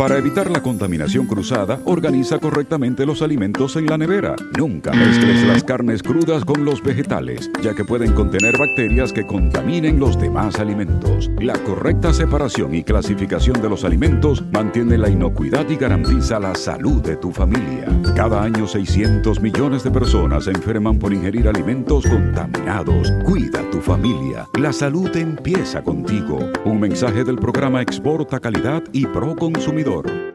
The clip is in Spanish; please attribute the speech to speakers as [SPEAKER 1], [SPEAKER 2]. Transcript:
[SPEAKER 1] Para evitar la contaminación cruzada, organiza correctamente los alimentos en la nevera. Nunca mezcles las carnes crudas con los vegetales, ya que pueden contener bacterias que contaminen los demás alimentos. La correcta separación y clasificación de los alimentos mantiene la inocuidad y garantiza la salud de tu familia. Cada año 600 millones de personas se enferman por ingerir alimentos contaminados. Cuida familia. La salud empieza contigo. Un mensaje del programa Exporta Calidad y Pro Consumidor.